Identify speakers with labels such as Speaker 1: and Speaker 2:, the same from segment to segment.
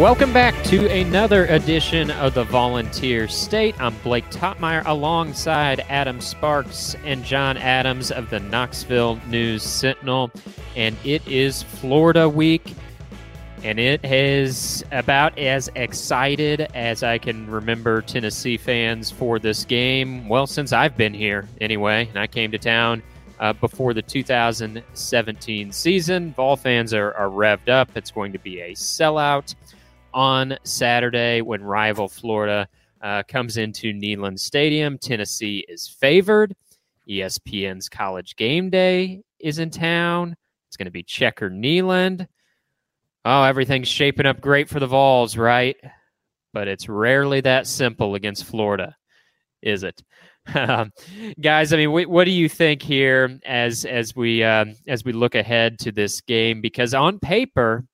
Speaker 1: Welcome back to another edition of the Volunteer State. I'm Blake Toppmeyer alongside Adam Sparks and John Adams of the Knoxville News Sentinel. And it is Florida week, and it is about as excited as I can remember Tennessee fans for this game. Well, since I've been here anyway, and I came to town uh, before the 2017 season. Vol fans are, are revved up. It's going to be a sellout on Saturday when rival Florida uh, comes into Neyland Stadium. Tennessee is favored. ESPN's College Game Day is in town. It's going to be Checker Neyland. Oh, everything's shaping up great for the Vols, right? But it's rarely that simple against Florida, is it? guys, I mean, what do you think here as as we uh, as we look ahead to this game? Because on paper,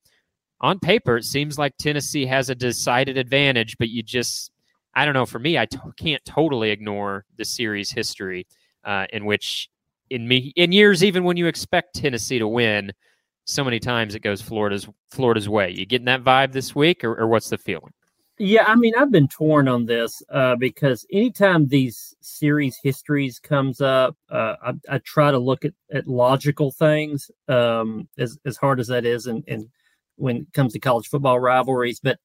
Speaker 1: on paper, it seems like Tennessee has a decided advantage, but you just, I don't know. For me, I t- can't totally ignore the series history uh, in which, in me, in years even when you expect Tennessee to win, so many times it goes Florida's Florida's way. You getting that vibe this week, or, or what's the feeling?
Speaker 2: Yeah, I mean, I've been torn on this uh, because anytime these series histories comes up, uh, I, I, try to look at, at logical things, um, as as hard as that is, and, and when it comes to college football rivalries. But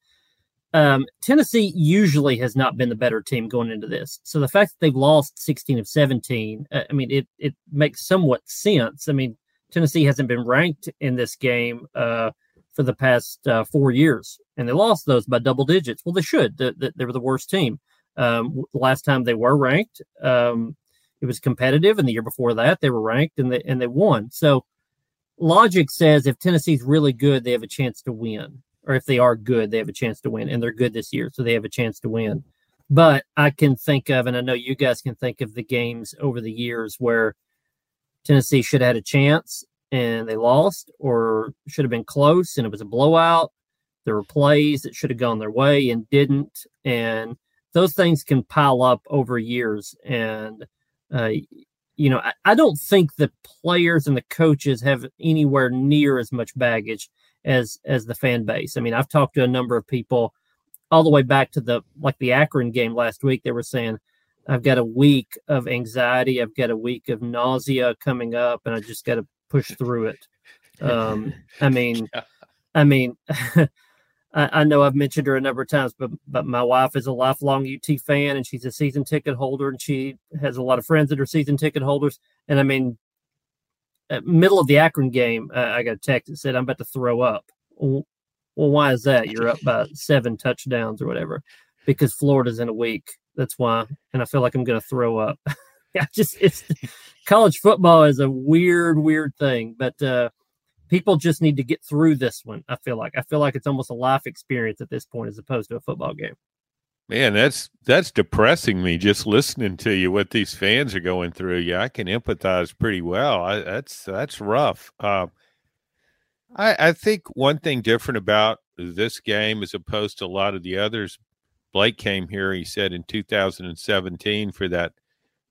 Speaker 2: um, Tennessee usually has not been the better team going into this. So the fact that they've lost 16 of 17, uh, I mean, it it makes somewhat sense. I mean, Tennessee hasn't been ranked in this game uh, for the past uh, four years, and they lost those by double digits. Well, they should. The, the, they were the worst team. Um, the last time they were ranked, um, it was competitive, and the year before that, they were ranked and they and they won. So logic says if Tennessee's really good, they have a chance to win. Or if they are good, they have a chance to win. And they're good this year, so they have a chance to win. But I can think of, and I know you guys can think of the games over the years where Tennessee should have had a chance and they lost, or should have been close and it was a blowout. There were plays that should have gone their way and didn't. And those things can pile up over years. And uh, you know, I, I, don't think the players and the coaches have anywhere near as much baggage as as the fan base. I mean, I've talked to a number of people all the way back to the like the Akron game last week. They were saying, I've got a week of anxiety, I've got a week of nausea coming up, and I just got to push through it. Um, I mean, I mean, I, I, know I've mentioned her a number of times, but but my wife is a lifelong UT fan, and she's a season ticket holder, and she has a lot of friends that are season ticket holders. And I mean, middle of the Akron game, uh, I got a text that said I'm about to throw up. Well, why is that? You're up by seven touchdowns or whatever, because Florida's in a week. That's why, and I feel like I'm going to throw up. I just it's college football is a weird, weird thing, but. uh people just need to get through this one. I feel like I feel like it's almost a life experience at this point as opposed to a football game.
Speaker 3: Man, that's that's depressing me just listening to you what these fans are going through. Yeah, I can empathize pretty well. I, that's that's rough. Uh, I I think one thing different about this game as opposed to a lot of the others. Blake came here. He said in 2017 for that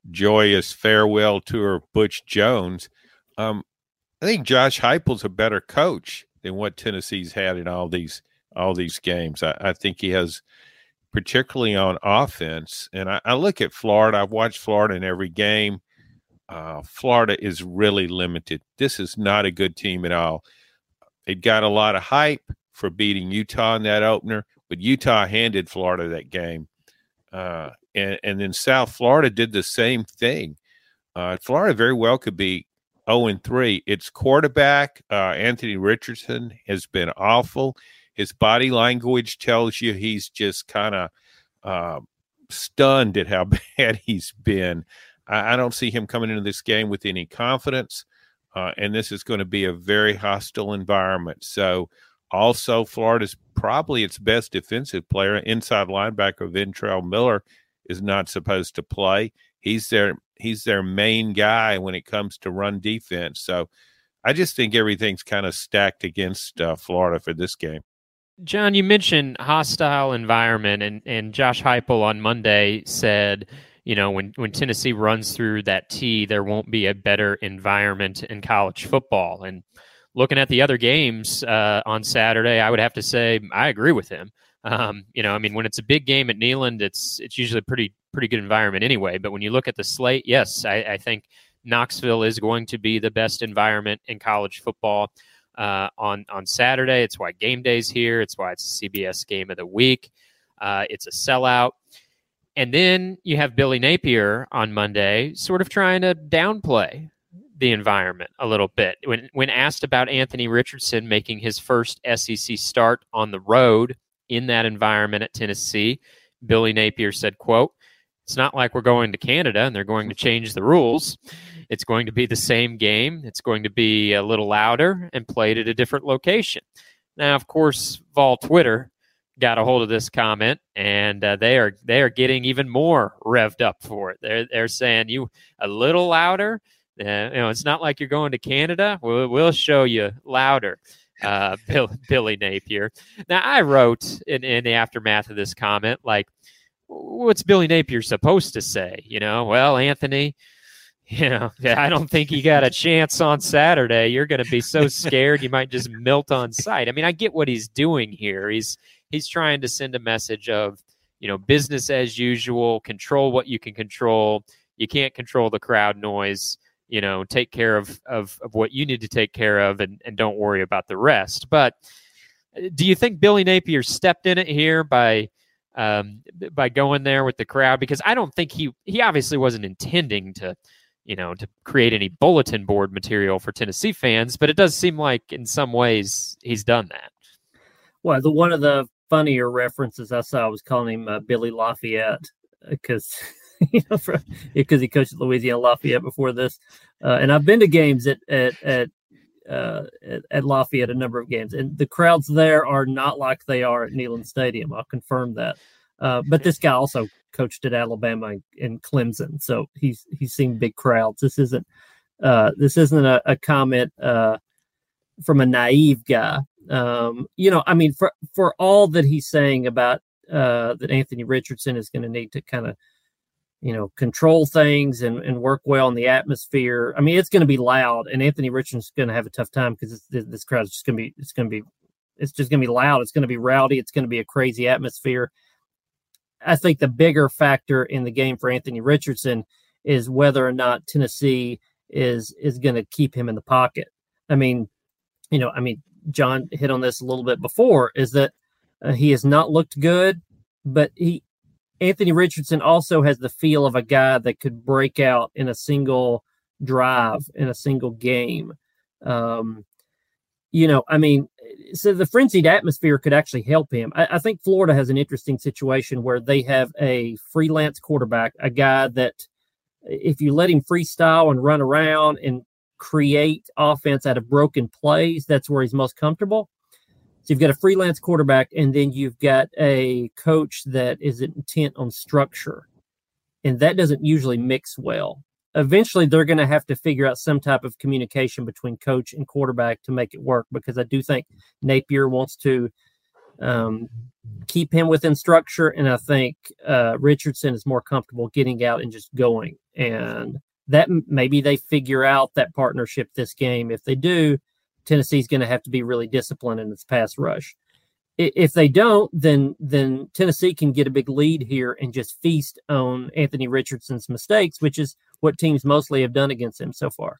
Speaker 3: joyous farewell tour of Butch Jones. Um, I think Josh Heupel's a better coach than what Tennessee's had in all these all these games. I, I think he has, particularly on offense. And I, I, look at Florida. I've watched Florida in every game. Uh, Florida is really limited. This is not a good team at all. It got a lot of hype for beating Utah in that opener, but Utah handed Florida that game. Uh, and, and then South Florida did the same thing. Uh, Florida very well could be 0 and 3. It's quarterback. Uh, Anthony Richardson has been awful. His body language tells you he's just kind of uh, stunned at how bad he's been. I, I, don't see him coming into this game with any confidence. Uh, and this is going to be a very hostile environment. So, also, Florida's probably its best defensive player, inside linebacker Ventrell Miller, is not supposed to play. He's their he's their main guy when it comes to run defense. So I just think everything's kind of stacked against uh, Florida for this game.
Speaker 1: John, you mentioned hostile environment, and, and Josh Heupel on Monday said, you know, when, when Tennessee runs through that T, there won't be a better environment in college football. And looking at the other games uh, on Saturday, I would have to say I agree with him. Um, you know, I mean, when it's a big game at Neyland, it's it's usually pretty pretty good environment anyway. But when you look at the slate, yes, I, I think Knoxville is going to be the best environment in college football uh, on on Saturday. It's why game day's here. It's why it's a CBS game of the week. Uh, it's a sellout. And then you have Billy Napier on Monday, sort of trying to downplay the environment a little bit. When when asked about Anthony Richardson making his first SEC start on the road in that environment at Tennessee, Billy Napier said, "quote It's not like we're going to Canada and they're going to change the rules. It's going to be the same game. It's going to be a little louder and played at a different location." Now, of course, Vol Twitter got a hold of this comment, and uh, they are they are getting even more revved up for it. They're they're saying you a little louder. Uh, you know, it's not like you're going to Canada. We'll, we'll show you louder. Uh, Bill, Billy Napier. Now, I wrote in, in the aftermath of this comment, like, what's Billy Napier supposed to say? You know, well, Anthony, you know, I don't think you got a chance on Saturday. You're going to be so scared you might just melt on sight. I mean, I get what he's doing here. He's he's trying to send a message of you know business as usual control what you can control you can't control the crowd noise you know take care of of, of what you need to take care of and, and don't worry about the rest but uh, do you think billy napier stepped in it here by um, by going there with the crowd because i don't think he he obviously wasn't intending to you know to create any bulletin board material for tennessee fans but it does seem like in some ways he's done that.
Speaker 2: Well the one of the funnier references I saw was calling him uh, Billy Lafayette because you know because he coached Louisiana Lafayette before this, uh, and I've been to games at at at, uh, at, at Lafayette a number of games, and the crowds there are not like they are at Neyland Stadium. I'll confirm that. Uh, but this guy also coached at Alabama and Clemson, so he's he's seen big crowds. This isn't uh, this isn't a, a comment uh, from a naive guy. Um, you know, I mean, for for all that he's saying about uh, that Anthony Richardson is going to need to kind of, you know, control things and, and work well in the atmosphere. I mean, it's going to be loud, and Anthony Richardson's going to have a tough time because this crowd is just going to be it's going to be it's just going to be loud. It's going to be rowdy. It's going to be a crazy atmosphere. I think the bigger factor in the game for Anthony Richardson is whether or not Tennessee is is going to keep him in the pocket. I mean, you know, I mean, John hit on this a little bit before, is that uh, he has not looked good, but he Anthony Richardson also has the feel of a guy that could break out in a single drive in a single game. Um, you know, I mean, so the frenzied atmosphere could actually help him. I, I, think Florida has an interesting situation where they have a freelance quarterback, a guy that if you let him freestyle and run around and create offense out of broken plays. That's where he's most comfortable. So you've got a freelance quarterback, and then you've got a coach that is intent on structure. And that doesn't usually mix well. Eventually, they're going to have to figure out some type of communication between coach and quarterback to make it work because I do think Napier wants to um, keep him within structure. And I think uh, Richardson is more comfortable getting out and just going. And that maybe they figure out that partnership this game. If they do, Tennessee's going to have to be really disciplined in its pass rush. If they don't, then then Tennessee can get a big lead here and just feast on Anthony Richardson's mistakes, which is what teams mostly have done against him so far.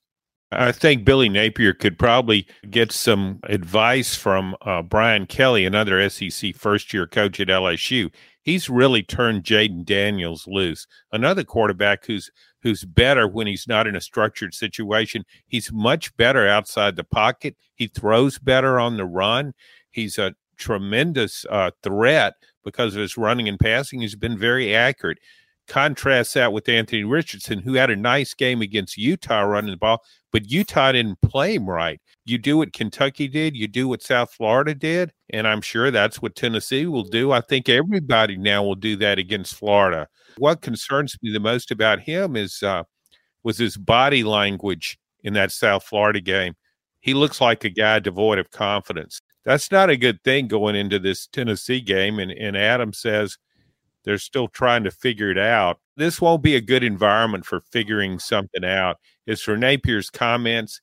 Speaker 3: I think Billy Napier could probably get some advice from uh, Brian Kelly, another SEC first year coach at LSU. He's really turned Jayden Daniels loose, another quarterback who's who's better when he's not in a structured situation. He's much better outside the pocket. He throws better on the run. He's a tremendous uh, threat because of his running and passing. He's been very accurate. Contrast that with Anthony Richardson, who had a nice game against Utah running the ball, but Utah didn't play him right. You do what Kentucky did, you do what South Florida did, and I'm sure that's what Tennessee will do. I think everybody now will do that against Florida. What concerns me the most about him is uh, was his body language in that South Florida game. He looks like a guy devoid of confidence. That's not a good thing going into this Tennessee game. And, and Adam says they're still trying to figure it out. This won't be a good environment for figuring something out. As for Napier's comments,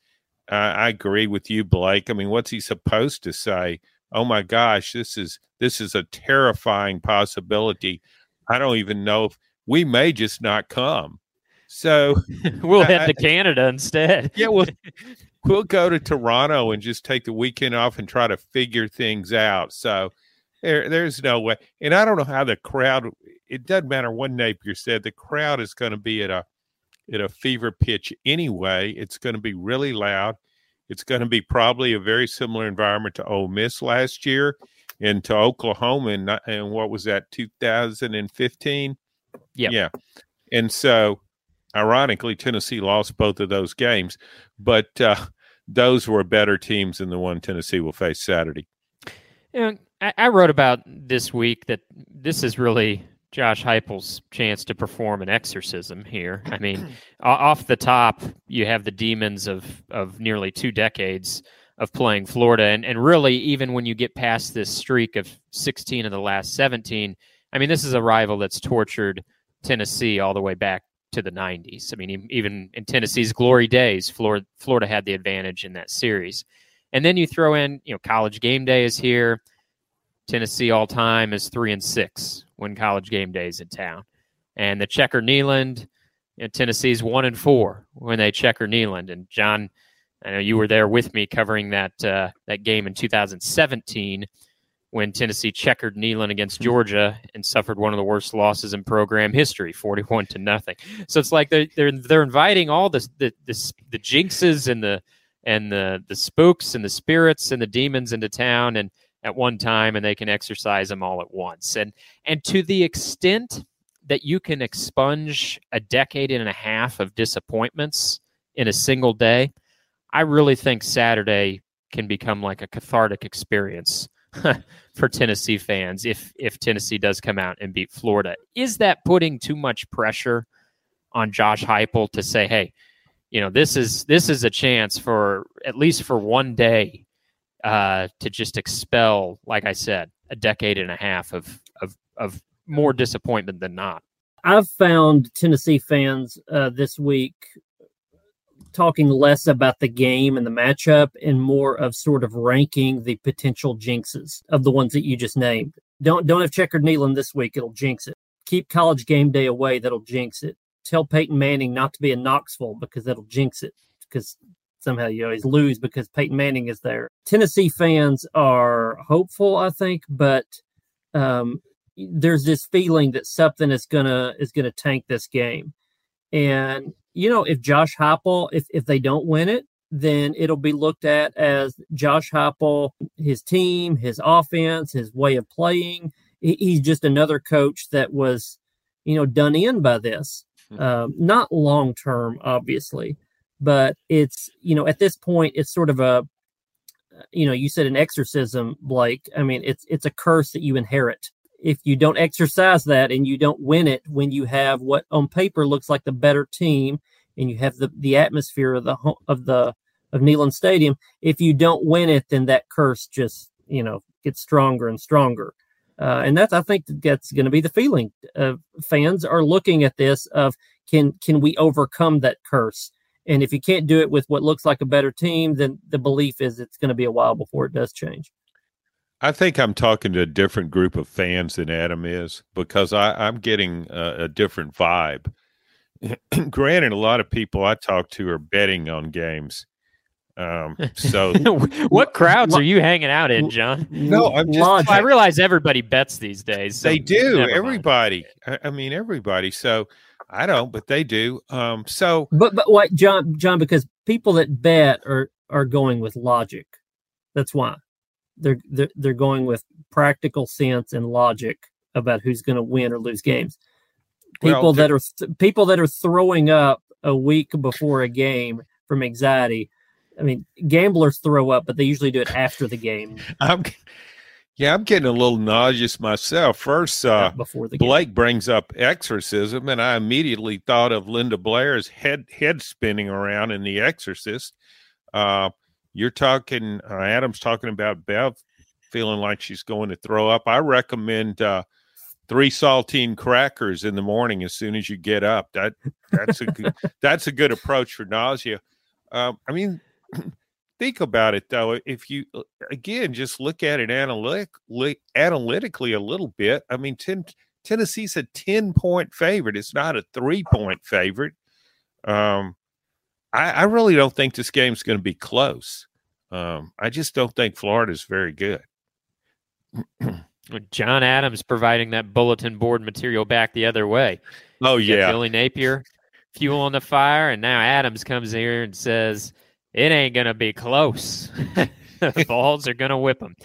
Speaker 3: I, I agree with you, Blake. I mean, what's he supposed to say? Oh my gosh, this is this is a terrifying possibility. I don't even know if we may just not come. So
Speaker 1: we'll head to Canada instead.
Speaker 3: yeah, we'll we'll go to Toronto and just take the weekend off and try to figure things out. So there, there's no way. And I don't know how the crowd. It doesn't matter what Napier said. The crowd is going to be at a at a fever pitch anyway. It's going to be really loud. It's going to be probably a very similar environment to Ole Miss last year and to Oklahoma and, and what was that 2015?
Speaker 1: Yeah.
Speaker 3: Yeah. And so ironically Tennessee lost both of those games, but uh, those were better teams than the one Tennessee will face Saturday.
Speaker 1: And I wrote about this week that this is really Josh Heupel's chance to perform an exorcism here. I mean, off the top, you have the demons of of nearly two decades of playing Florida, and and really, even when you get past this streak of 16 of the last 17, I mean, this is a rival that's tortured Tennessee all the way back to the 90s. I mean, even in Tennessee's glory days, Florida Florida had the advantage in that series. And then you throw in, you know, college game day is here. Tennessee all time is three and six when college game day is in town. And the checker Neyland, you know, Tennessee's one and four when they checker Neyland. And John, I know you were there with me covering that uh, that game in 2017 when Tennessee checkered Neyland against Georgia and suffered one of the worst losses in program history, 41 to nothing. So it's like they're they're, they're inviting all the, the the the jinxes and the and the the spooks and the spirits and the demons into town and at one time and they can exorcise them all at once. And and to the extent that you can expunge a decade and a half of disappointments in a single day, I really think Saturday can become like a cathartic experience for Tennessee fans if if Tennessee does come out and beat Florida. Is that putting too much pressure on Josh Heupel to say, "Hey, you know, this is this is a chance for at least for one day uh, to just expel, like I said, a decade and a half of of of more disappointment than not.
Speaker 2: I've found Tennessee fans uh, this week talking less about the game and the matchup and more of sort of ranking the potential jinxes of the ones that you just named. Don't don't have checkered Neyland this week; it'll jinx it. Keep college game day away; that'll jinx it. Tell Peyton Manning not to be in Knoxville because that'll jinx it. Because somehow you always lose because Peyton Manning is there. Tennessee fans are hopeful, I think, but um, there's this feeling that something is gonna is gonna tank this game. And you know, if Josh Heupel, if if they don't win it, then it'll be looked at as Josh Heupel, his team, his offense, his way of playing. He's just another coach that was, you know, done in by this. Hmm. Um, not long term, obviously, but it's you know at this point it's sort of a you know you said an exorcism blake i mean it's it's a curse that you inherit if you don't exorcise that and you don't win it when you have what on paper looks like the better team and you have the the atmosphere of the of the of Neyland Stadium if you don't win it then that curse just you know gets stronger and stronger uh, and that's I think that's going to be the feeling. Uh, fans are looking at this of can can we overcome that curse? And if you can't do it with what looks like a better team, then the belief is it's going to be a while before it does change.
Speaker 3: I think I'm talking to a different group of fans than Adam is because I, am getting a, a, different vibe. Granted, a lot of people I talk to are betting on games. Um, so,
Speaker 1: what crowds are you hanging out in, John?
Speaker 3: No, I'm just.
Speaker 1: I realize everybody bets these days.
Speaker 3: So they do. Everybody. I, I mean, everybody. So I don't, but they do. Um, so,
Speaker 2: but but what, John? John, because people that bet are are going with logic. That's why they're they're, they're going with practical sense and logic about who's going to win or lose games. People well, that are th- people that are throwing up a week before a game from anxiety. I mean, gamblers throw up, but they usually do it after the game.
Speaker 3: I'm yeah, I'm getting a little nauseous myself. First, uh, before the Blake game. brings up exorcism, and I immediately thought of Linda Blair's head head spinning around in The Exorcist. Uh, you're talking, uh, Adam's talking about Bev feeling like she's going to throw up. I recommend uh, three saltine crackers in the morning as soon as you get up. That that's a good, that's a good approach for nausea. Um, I mean, think about it though, if you uh, again just look at it analytic, analytically a little bit, I mean, ten, Tennessee's a ten point favorite. It's not a three point favorite. Um, I, I really don't think this game's going to be close. Um, I just don't think Florida's very good.
Speaker 1: John Adams providing that bulletin board material back the other way.
Speaker 3: Oh yeah,
Speaker 1: Billy Napier, fuel on the fire, and now Adams comes here and says it ain't gonna be close. the Vols are gonna whip them.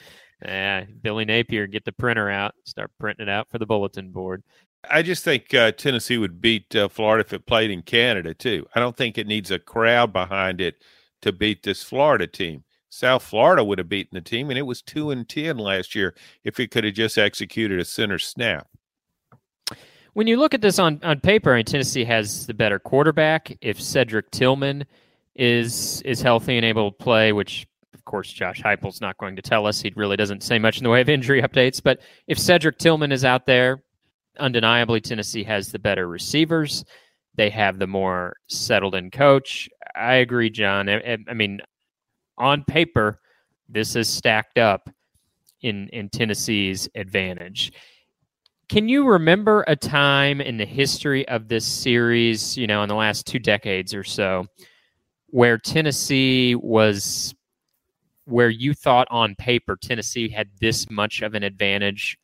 Speaker 1: Yeah, Billy Napier, get the printer out, start printing it out for the bulletin board.
Speaker 3: I just think uh, Tennessee would beat uh, Florida if it played in Canada too. I don't think it needs a crowd behind it to beat this Florida team. South Florida would have beaten the team, and it was two and ten last year if it could have just executed a center snap.
Speaker 1: When you look at this on, on paper, mean, Tennessee has the better quarterback. If Cedric Tillman is is healthy and able to play, which of course Josh Heupel's not going to tell us. He really doesn't say much in the way of injury updates. But if Cedric Tillman is out there, undeniably Tennessee has the better receivers. They have the more settled in coach. I agree, John. I, I mean, on paper, this is stacked up in in Tennessee's advantage. Can you remember a time in the history of this series, you know, in the last two decades or so, where Tennessee was where you thought on paper Tennessee had this much of an advantage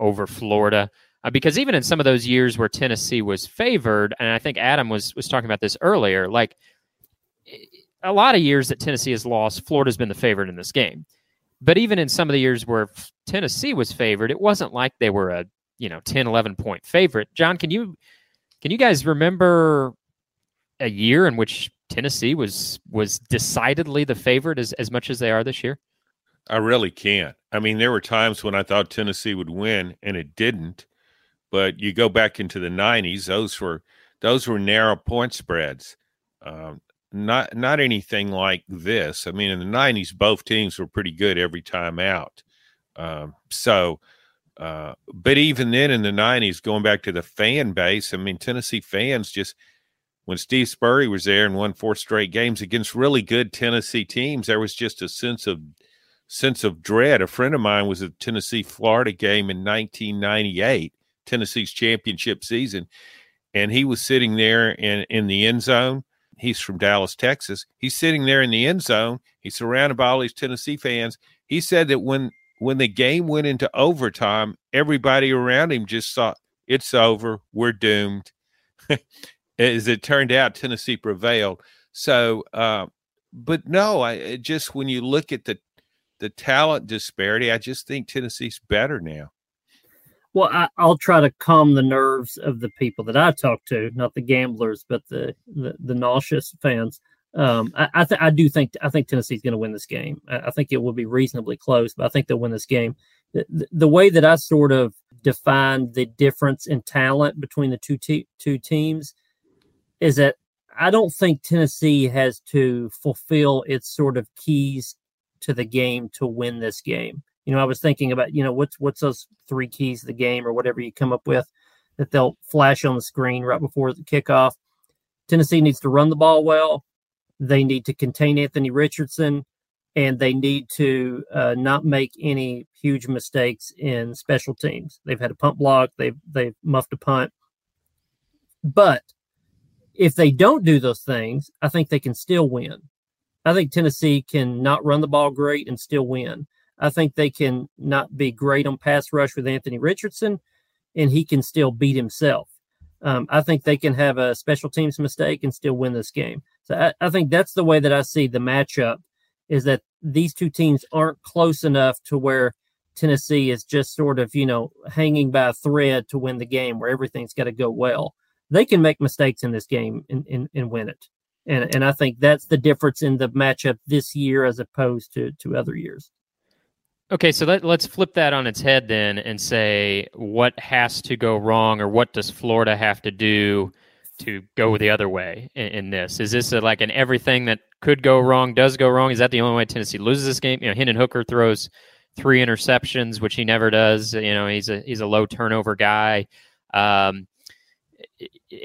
Speaker 1: over Florida? Uh, because even in some of those years where Tennessee was favored, and I think Adam was was talking about this earlier, like a lot of years that Tennessee has lost, Florida's been the favorite in this game. But even in some of the years where Tennessee was favored, it wasn't like they were a, you know, 10, 11 point favorite. John, can you can you guys remember a year in which Tennessee was was decidedly the favorite as, as much as they are this year?
Speaker 3: I really can't. I mean, there were times when I thought Tennessee would win and it didn't. But you go back into the '90s; those were those were narrow point spreads. Um, not not anything like this. I mean, in the '90s, both teams were pretty good every time out. Um, so, uh, but even then, in the '90s, going back to the fan base, I mean, Tennessee fans just when Steve Spurrier was there and won four straight games against really good Tennessee teams, there was just a sense of sense of dread. A friend of mine was at Tennessee Florida game in 1998, Tennessee's championship season, and he was sitting there in in the end zone. He's from Dallas, Texas. He's sitting there in the end zone. He's surrounded by all these Tennessee fans. He said that when when the game went into overtime, everybody around him just thought it's over. We're doomed. as it turned out, Tennessee prevailed. So, uh, but no, I just when you look at the the talent disparity, I just think Tennessee's better now.
Speaker 2: Well, I, will try to calm the nerves of the people that I talk to, not the gamblers, but the the, the nauseous fans. Um, I I, th- I, do think I think Tennessee's going to win this game. I, I, think it will be reasonably close, but I think they'll win this game. The, the, way that I sort of define the difference in talent between the two te- two teams is that I don't think Tennessee has to fulfill its sort of keys to the game to win this game. You know, I was thinking about, you know, what's what's those three keys to the game or whatever you come up with that they'll flash on the screen right before the kickoff. Tennessee needs to run the ball well. They need to contain Anthony Richardson, and they need to uh, not make any huge mistakes in special teams. They've had a punt block. They've they've muffed a punt, but if they don't do those things, I think they can still win. I think Tennessee can not run the ball great and still win. I think they can not be great on pass rush with Anthony Richardson, and he can still beat himself. Um, I think they can have a special teams mistake and still win this game. So I, I think that's the way that I see the matchup is that these two teams aren't close enough to where Tennessee is just sort of, you know, hanging by a thread to win the game where everything's got to go well they can make mistakes in this game and, and, and win it. And, and I think that's the difference in the matchup this year as opposed to, to other years.
Speaker 1: Okay, so let, let's flip that on its head then and say what has to go wrong or what does Florida have to do to go the other way in, in this? Is this a, like an everything that could go wrong does go wrong? Is that the only way Tennessee loses this game? You know, Hendon Hooker throws three interceptions, which he never does. You know, he's a he's a low turnover guy. Um,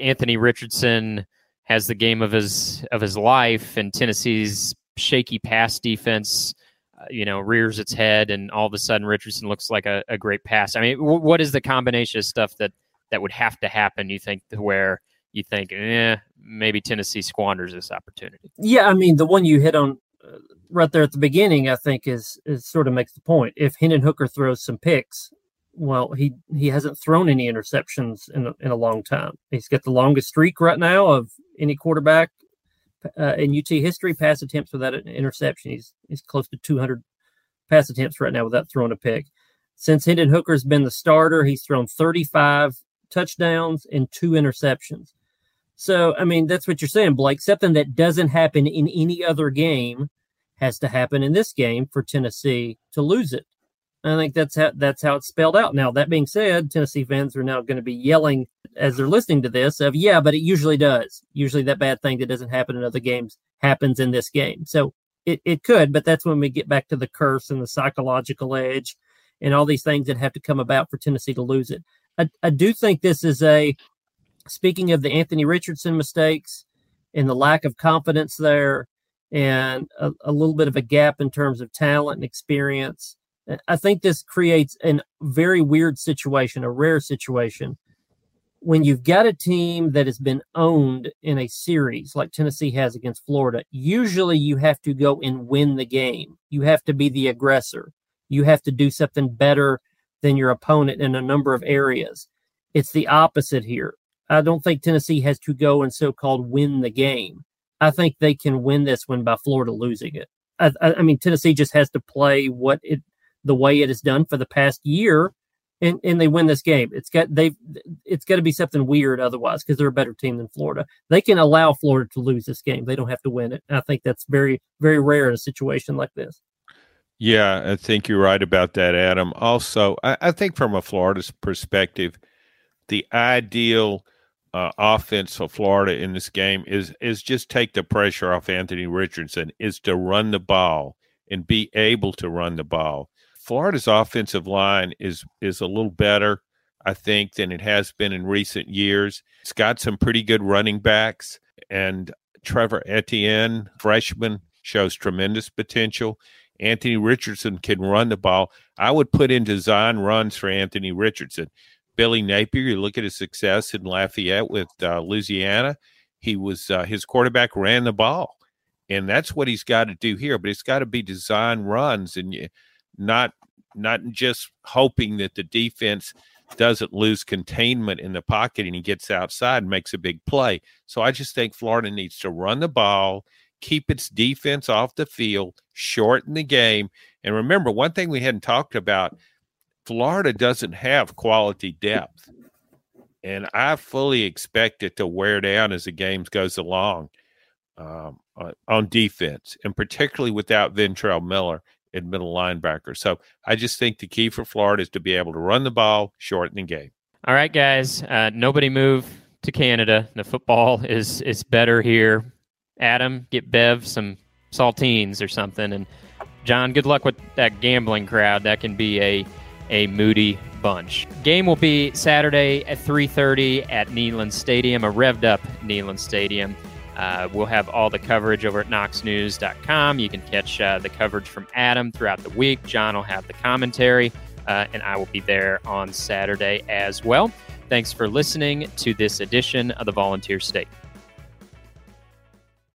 Speaker 1: Anthony Richardson has the game of his of his life, and Tennessee's shaky pass defense, uh, you know, rears its head, and all of a sudden Richardson looks like a, a great pass. I mean, w- what is the combination of stuff that that would have to happen? You think where you think, eh, maybe Tennessee squanders this opportunity?
Speaker 2: Yeah, I mean, the one you hit on uh, right there at the beginning, I think is is sort of makes the point. If Hendon Hooker throws some picks, well, he he hasn't thrown any interceptions in a, in a long time. He's got the longest streak right now of any quarterback uh, in UT history pass attempts without an interception. He's he's close to 200 pass attempts right now without throwing a pick. Since Hendon Hooker's been the starter, he's thrown 35 touchdowns and two interceptions. So, I mean, that's what you're saying, Blake. Something that doesn't happen in any other game has to happen in this game for Tennessee to lose it. I think that's how that's how it's spelled out. Now, that being said, Tennessee fans are now going to be yelling as they're listening to this of yeah, but it usually does. Usually that bad thing that doesn't happen in other games happens in this game. So it, it could, but that's when we get back to the curse and the psychological edge and all these things that have to come about for Tennessee to lose it. I, I do think this is a speaking of the Anthony Richardson mistakes and the lack of confidence there and a, a little bit of a gap in terms of talent and experience I think this creates a very weird situation, a rare situation. When you've got a team that has been owned in a series like Tennessee has against Florida, usually you have to go and win the game. You have to be the aggressor. You have to do something better than your opponent in a number of areas. It's the opposite here. I don't think Tennessee has to go and so called win the game. I think they can win this one by Florida losing it. I, I, mean, Tennessee just has to play what it the way it is done for the past year and, and they win this game. It's got they've it's got to be something weird otherwise because they're a better team than Florida. They can allow Florida to lose this game. They don't have to win it. I think that's very very rare in a situation like this.
Speaker 3: Yeah, I think you're right about that, Adam. Also, I, I think from a Florida's perspective, the ideal uh, offense for Florida in this game is is just take the pressure off Anthony Richardson, is to run the ball and be able to run the ball. Florida's offensive line is is a little better, I think, than it has been in recent years. It's got some pretty good running backs, and Trevor Etienne, freshman, shows tremendous potential. Anthony Richardson can run the ball. I would put in design runs for Anthony Richardson. Billy Napier, you look at his success in Lafayette with uh, Louisiana. He was uh, his quarterback ran the ball, and that's what he's got to do here. But it's got to be design runs, and you, not not just hoping that the defense doesn't lose containment in the pocket and he gets outside and makes a big play. So I just think Florida needs to run the ball, keep its defense off the field, shorten the game. And remember, one thing we hadn't talked about Florida doesn't have quality depth. And I fully expect it to wear down as the game goes along um, on defense, and particularly without Ventrell Miller at middle linebacker. So I just think the key for Florida is to be able to run the ball, shorten the game.
Speaker 1: All right, guys. Uh, nobody move to Canada. The football is is better here. Adam, get Bev some saltines or something, and John, good luck with that gambling crowd. That can be a a moody bunch. Game will be Saturday at 3:30 at Neyland Stadium, a revved up Neyland Stadium. Uh, we'll have all the coverage over at knoxnews.com. You can catch uh, the coverage from Adam throughout the week. John will have the commentary, uh, and I will be there on Saturday as well. Thanks for listening to this edition of the Volunteer State.